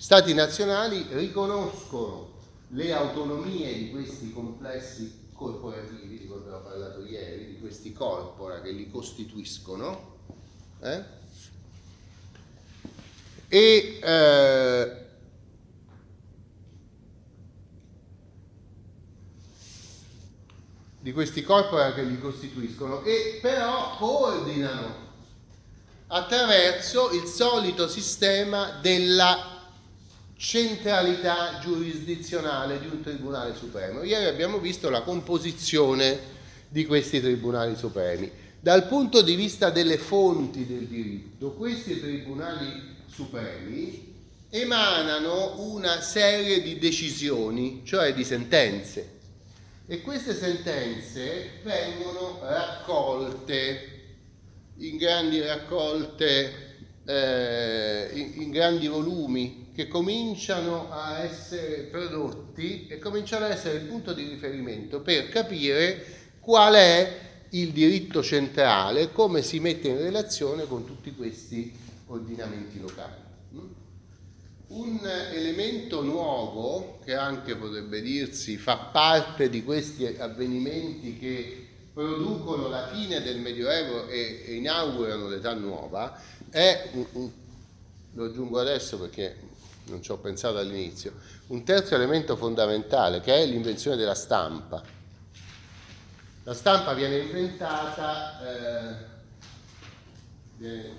Stati nazionali riconoscono le autonomie di questi complessi corporativi, di cui abbiamo parlato ieri, di questi corpora che li costituiscono, eh? e eh, di questi corpora che li costituiscono e però coordinano attraverso il solito sistema della centralità giurisdizionale di un Tribunale Supremo. Ieri abbiamo visto la composizione di questi Tribunali Supremi. Dal punto di vista delle fonti del diritto, questi Tribunali Supremi emanano una serie di decisioni, cioè di sentenze, e queste sentenze vengono raccolte in grandi raccolte, eh, in, in grandi volumi che cominciano a essere prodotti e cominciano a essere il punto di riferimento per capire qual è il diritto centrale, come si mette in relazione con tutti questi ordinamenti locali. Un elemento nuovo, che anche potrebbe dirsi fa parte di questi avvenimenti che producono la fine del Medioevo e, inaugurano l'età nuova, è, lo aggiungo adesso perché non ci ho pensato all'inizio, un terzo elemento fondamentale che è l'invenzione della stampa. La stampa viene inventata, eh, viene,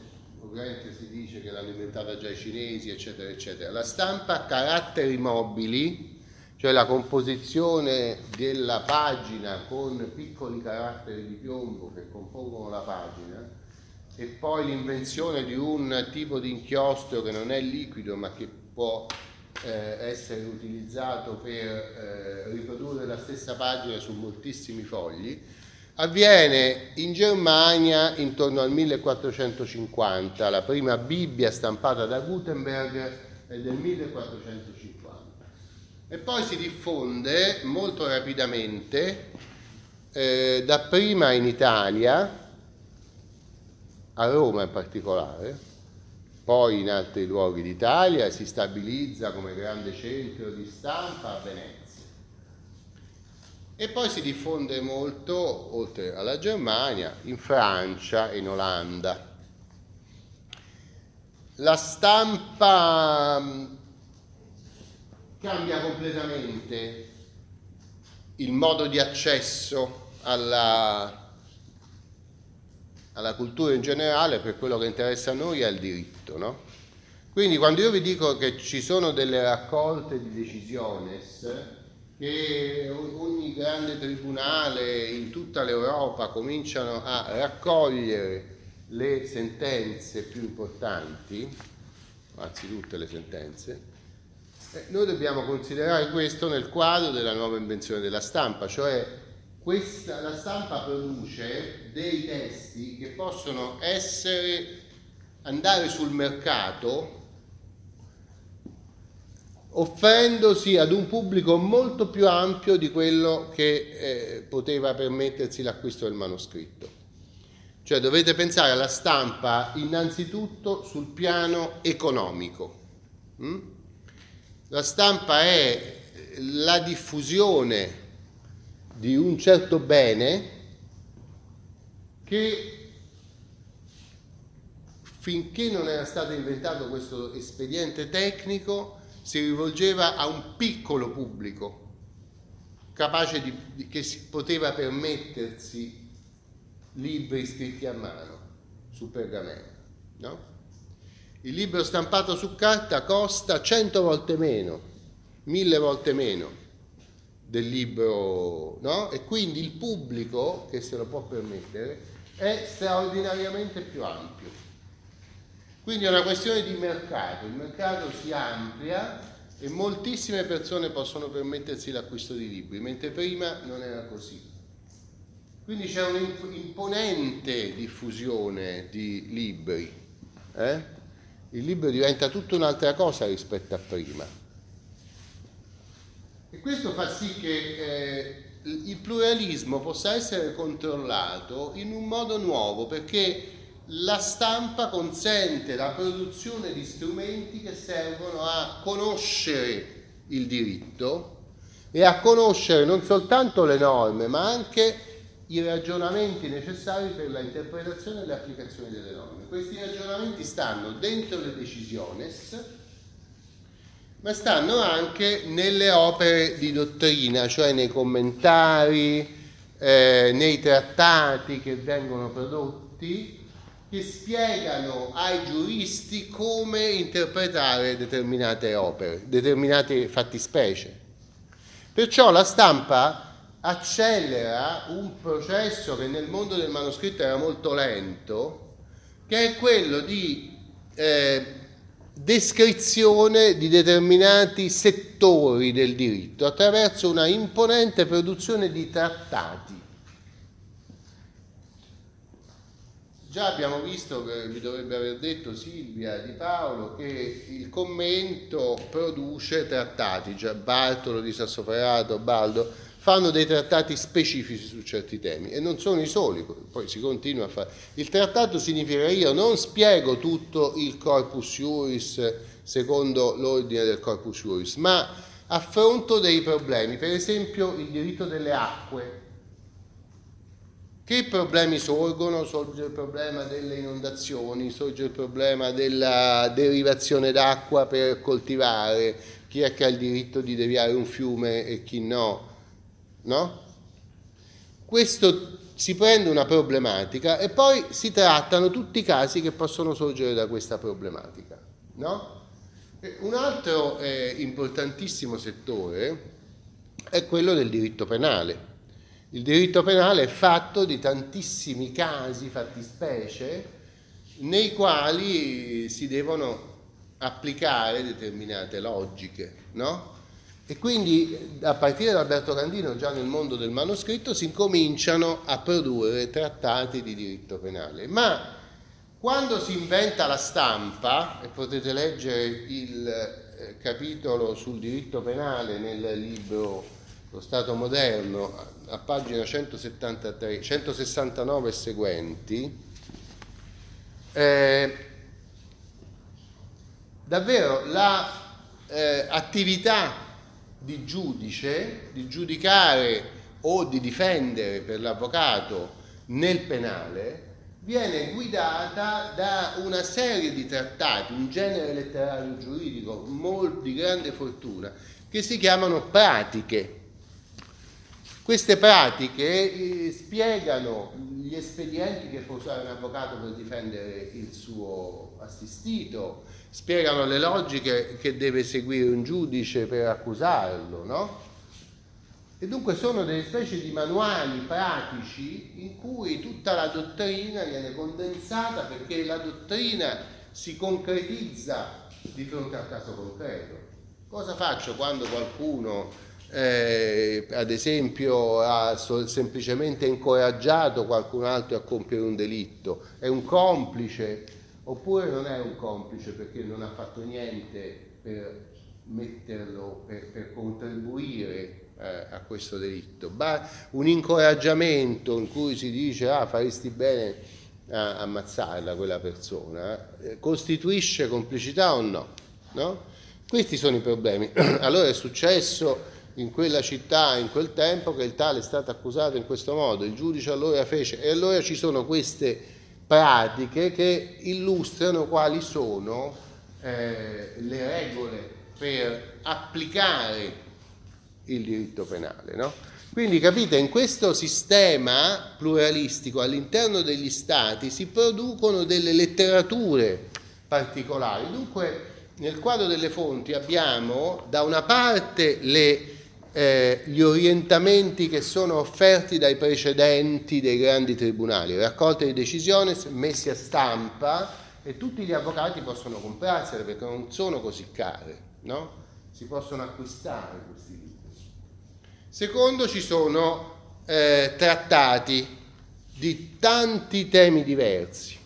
ovviamente si dice che l'hanno inventata già i cinesi, eccetera, eccetera. La stampa ha caratteri mobili, cioè la composizione della pagina con piccoli caratteri di piombo che compongono la pagina, e poi l'invenzione di un tipo di inchiostro che non è liquido ma che può eh, essere utilizzato per eh, riprodurre la stessa pagina su moltissimi fogli, avviene in Germania intorno al 1450, la prima Bibbia stampata da Gutenberg è del 1450 e poi si diffonde molto rapidamente, eh, dapprima in Italia, a Roma in particolare, poi in altri luoghi d'Italia si stabilizza come grande centro di stampa a Venezia. E poi si diffonde molto, oltre alla Germania, in Francia e in Olanda. La stampa mm, cambia completamente il modo di accesso alla, alla cultura in generale, per quello che interessa a noi è il diritto. No? Quindi quando io vi dico che ci sono delle raccolte di decisiones, che ogni grande tribunale in tutta l'Europa cominciano a raccogliere le sentenze più importanti, anzi tutte le sentenze, eh, noi dobbiamo considerare questo nel quadro della nuova invenzione della stampa, cioè questa, la stampa produce dei testi che possono essere, andare sul mercato offrendosi ad un pubblico molto più ampio di quello che eh, poteva permettersi l'acquisto del manoscritto. Cioè dovete pensare alla stampa innanzitutto sul piano economico. Mm? La stampa è la diffusione di un certo bene che finché non era stato inventato questo espediente tecnico si rivolgeva a un piccolo pubblico capace di, che si poteva permettersi libri scritti a mano su pergamento. No? Il libro stampato su carta costa cento volte meno, mille volte meno del libro, no? E quindi il pubblico che se lo può permettere è straordinariamente più ampio. Quindi è una questione di mercato, il mercato si amplia e moltissime persone possono permettersi l'acquisto di libri, mentre prima non era così. Quindi c'è un'imponente diffusione di libri. Eh? Il libro diventa tutta un'altra cosa rispetto a prima. E questo fa sì che eh, il pluralismo possa essere controllato in un modo nuovo, perché la stampa consente la produzione di strumenti che servono a conoscere il diritto e a conoscere non soltanto le norme, ma anche i ragionamenti necessari per la interpretazione e l'applicazione delle norme. Questi ragionamenti stanno dentro le decisiones, ma stanno anche nelle opere di dottrina, cioè nei commentari, eh, nei trattati che vengono prodotti, che spiegano ai giuristi come interpretare determinate opere, determinate fattispecie. Perciò la stampa accelera un processo che nel mondo del manoscritto era molto lento, che è quello di eh, descrizione di determinati settori del diritto attraverso una imponente produzione di trattati. Già abbiamo visto, vi dovrebbe aver detto Silvia Di Paolo, che il commento produce trattati, già Bartolo di Sassoferrato, Baldo, fanno dei trattati specifici su certi temi e non sono i soli, poi si continua a fare. Il trattato significa che io non spiego tutto il corpus juris secondo l'ordine del corpus juris, ma affronto dei problemi, per esempio il diritto delle acque. Che problemi sorgono? Sorge il problema delle inondazioni, sorge il problema della derivazione d'acqua per coltivare, chi è che ha il diritto di deviare un fiume e chi no no? Questo si prende una problematica e poi si trattano tutti i casi che possono sorgere da questa problematica, no? Un altro eh, importantissimo settore è quello del diritto penale. Il diritto penale è fatto di tantissimi casi, fattispecie, nei quali si devono applicare determinate logiche, no? E quindi a partire da Alberto Candino, già nel mondo del manoscritto, si incominciano a produrre trattati di diritto penale. Ma quando si inventa la stampa, e potete leggere il eh, capitolo sul diritto penale nel libro Lo Stato moderno, a pagina 173, 169 e seguenti, eh, davvero l'attività eh, di giudice, di giudicare o di difendere per l'avvocato nel penale, viene guidata da una serie di trattati, un genere letterario giuridico molto di grande fortuna, che si chiamano pratiche. Queste pratiche eh, spiegano gli espedienti che può usare un avvocato per difendere il suo assistito, spiegano le logiche che deve seguire un giudice per accusarlo, no? E dunque sono delle specie di manuali pratici in cui tutta la dottrina viene condensata perché la dottrina si concretizza di fronte al caso concreto. Cosa faccio quando qualcuno, eh, ad esempio, ha semplicemente incoraggiato qualcun altro a compiere un delitto? È un complice? oppure non è un complice perché non ha fatto niente per metterlo, per, per contribuire eh, a questo delitto, ma un incoraggiamento in cui si dice ah faresti bene a ammazzarla quella persona, eh, costituisce complicità o no? no? Questi sono i problemi. allora è successo in quella città, in quel tempo, che il tale è stato accusato in questo modo, il giudice allora fece, e allora ci sono queste pratiche che illustrano quali sono eh, le regole per applicare il diritto penale. No? Quindi capite, in questo sistema pluralistico all'interno degli stati si producono delle letterature particolari. Dunque nel quadro delle fonti abbiamo da una parte le eh, gli orientamenti che sono offerti dai precedenti dei grandi tribunali, raccolte di decisioni messi a stampa e tutti gli avvocati possono comprarsele perché non sono così care, no? si possono acquistare questi libri. Secondo ci sono eh, trattati di tanti temi diversi.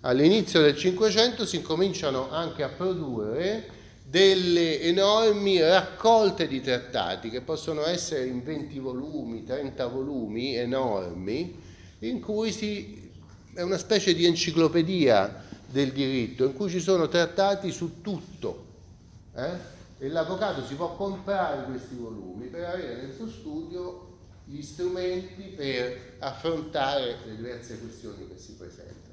All'inizio del Cinquecento si incominciano anche a produrre delle enormi raccolte di trattati che possono essere in 20 volumi, 30 volumi enormi, in cui si è una specie di enciclopedia del diritto in cui ci sono trattati su tutto. Eh? E l'avvocato si può comprare questi volumi per avere nel suo studio gli strumenti per affrontare le diverse questioni che si presentano. No?